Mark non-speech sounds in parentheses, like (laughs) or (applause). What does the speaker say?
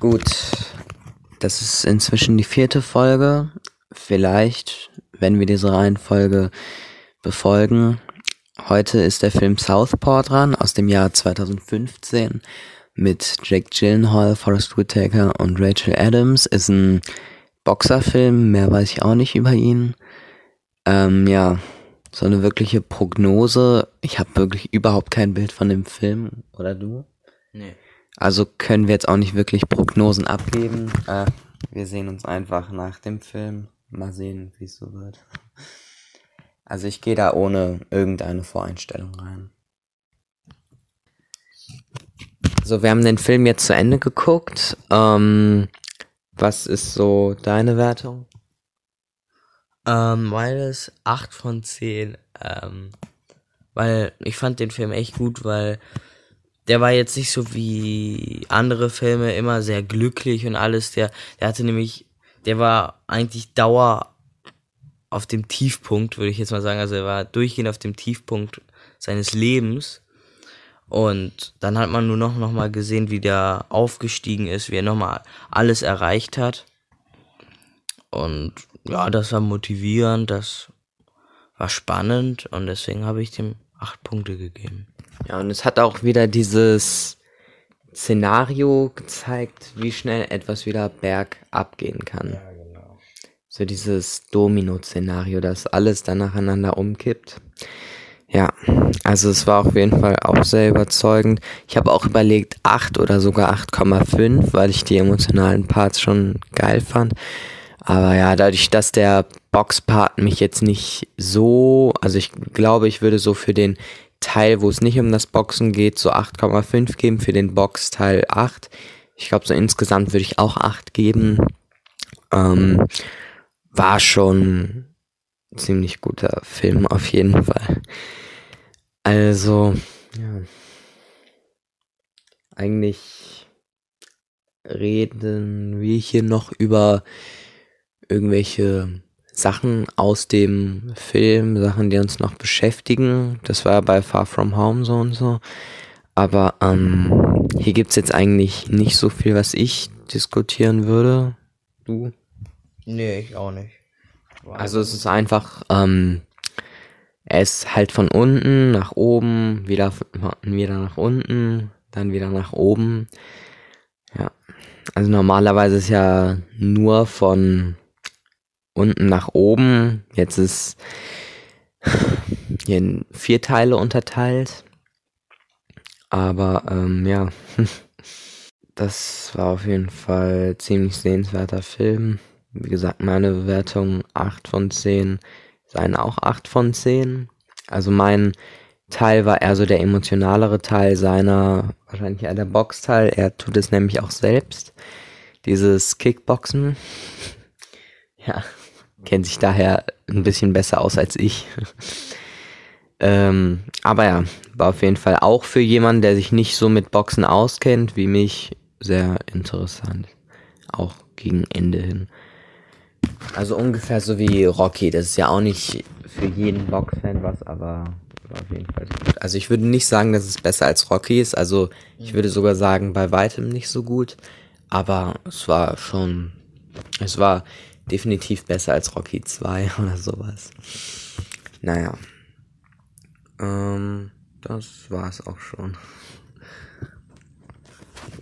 Gut, das ist inzwischen die vierte Folge. Vielleicht, wenn wir diese Reihenfolge befolgen. Heute ist der Film Southpaw dran aus dem Jahr 2015 mit Jake Gyllenhaal, Forrest Whitaker und Rachel Adams. Ist ein Boxerfilm, mehr weiß ich auch nicht über ihn. Ähm, ja, so eine wirkliche Prognose. Ich habe wirklich überhaupt kein Bild von dem Film. Oder du? Nee. Also können wir jetzt auch nicht wirklich Prognosen abgeben. Äh, wir sehen uns einfach nach dem Film. Mal sehen, wie es so wird. Also ich gehe da ohne irgendeine Voreinstellung rein. So, wir haben den Film jetzt zu Ende geguckt. Ähm, was ist so deine Wertung? Ähm, meines 8 von 10. Ähm, weil ich fand den Film echt gut, weil der war jetzt nicht so wie andere Filme immer sehr glücklich und alles. Der, der hatte nämlich, der war eigentlich Dauer auf dem Tiefpunkt, würde ich jetzt mal sagen. Also er war durchgehend auf dem Tiefpunkt seines Lebens. Und dann hat man nur noch, noch mal gesehen, wie der aufgestiegen ist, wie er nochmal alles erreicht hat. Und ja, das war motivierend, das war spannend und deswegen habe ich dem acht Punkte gegeben. Ja, und es hat auch wieder dieses Szenario gezeigt, wie schnell etwas wieder bergab gehen kann. Ja, genau. So dieses Domino-Szenario, dass alles dann nacheinander umkippt. Ja, also es war auf jeden Fall auch sehr überzeugend. Ich habe auch überlegt 8 oder sogar 8,5, weil ich die emotionalen Parts schon geil fand. Aber ja, dadurch, dass der Boxpart mich jetzt nicht so, also ich glaube, ich würde so für den Teil, wo es nicht um das Boxen geht, so 8,5 geben, für den Box-Teil 8. Ich glaube, so insgesamt würde ich auch 8 geben. Ähm, war schon ein ziemlich guter Film auf jeden Fall. Also, ja. Eigentlich reden wir hier noch über irgendwelche Sachen aus dem Film, Sachen, die uns noch beschäftigen. Das war bei Far From Home so und so. Aber ähm, hier gibt's jetzt eigentlich nicht so viel, was ich diskutieren würde. Du? Nee, ich auch nicht. Also es ist einfach, ähm, er ist halt von unten nach oben, wieder, wieder nach unten, dann wieder nach oben. Ja. Also normalerweise ist ja nur von unten nach oben. Jetzt ist hier in vier Teile unterteilt. Aber ähm, ja, (laughs) das war auf jeden Fall ziemlich sehenswerter Film. Wie gesagt, meine Bewertung 8 von 10, seine auch 8 von 10. Also mein Teil war eher so der emotionalere Teil seiner, wahrscheinlich eher der Boxteil. Er tut es nämlich auch selbst. Dieses Kickboxen. (laughs) ja, kennt sich daher ein bisschen besser aus als ich. (laughs) ähm, aber ja, war auf jeden Fall auch für jemanden, der sich nicht so mit Boxen auskennt wie mich, sehr interessant. Auch gegen Ende hin. Also ungefähr so wie Rocky. Das ist ja auch nicht für jeden Boxfan was, aber war auf jeden Fall gut. Also ich würde nicht sagen, dass es besser als Rocky ist. Also ich würde sogar sagen, bei weitem nicht so gut. Aber es war schon, es war definitiv besser als Rocky 2 (laughs) oder sowas. Naja. Ähm, das war's auch schon.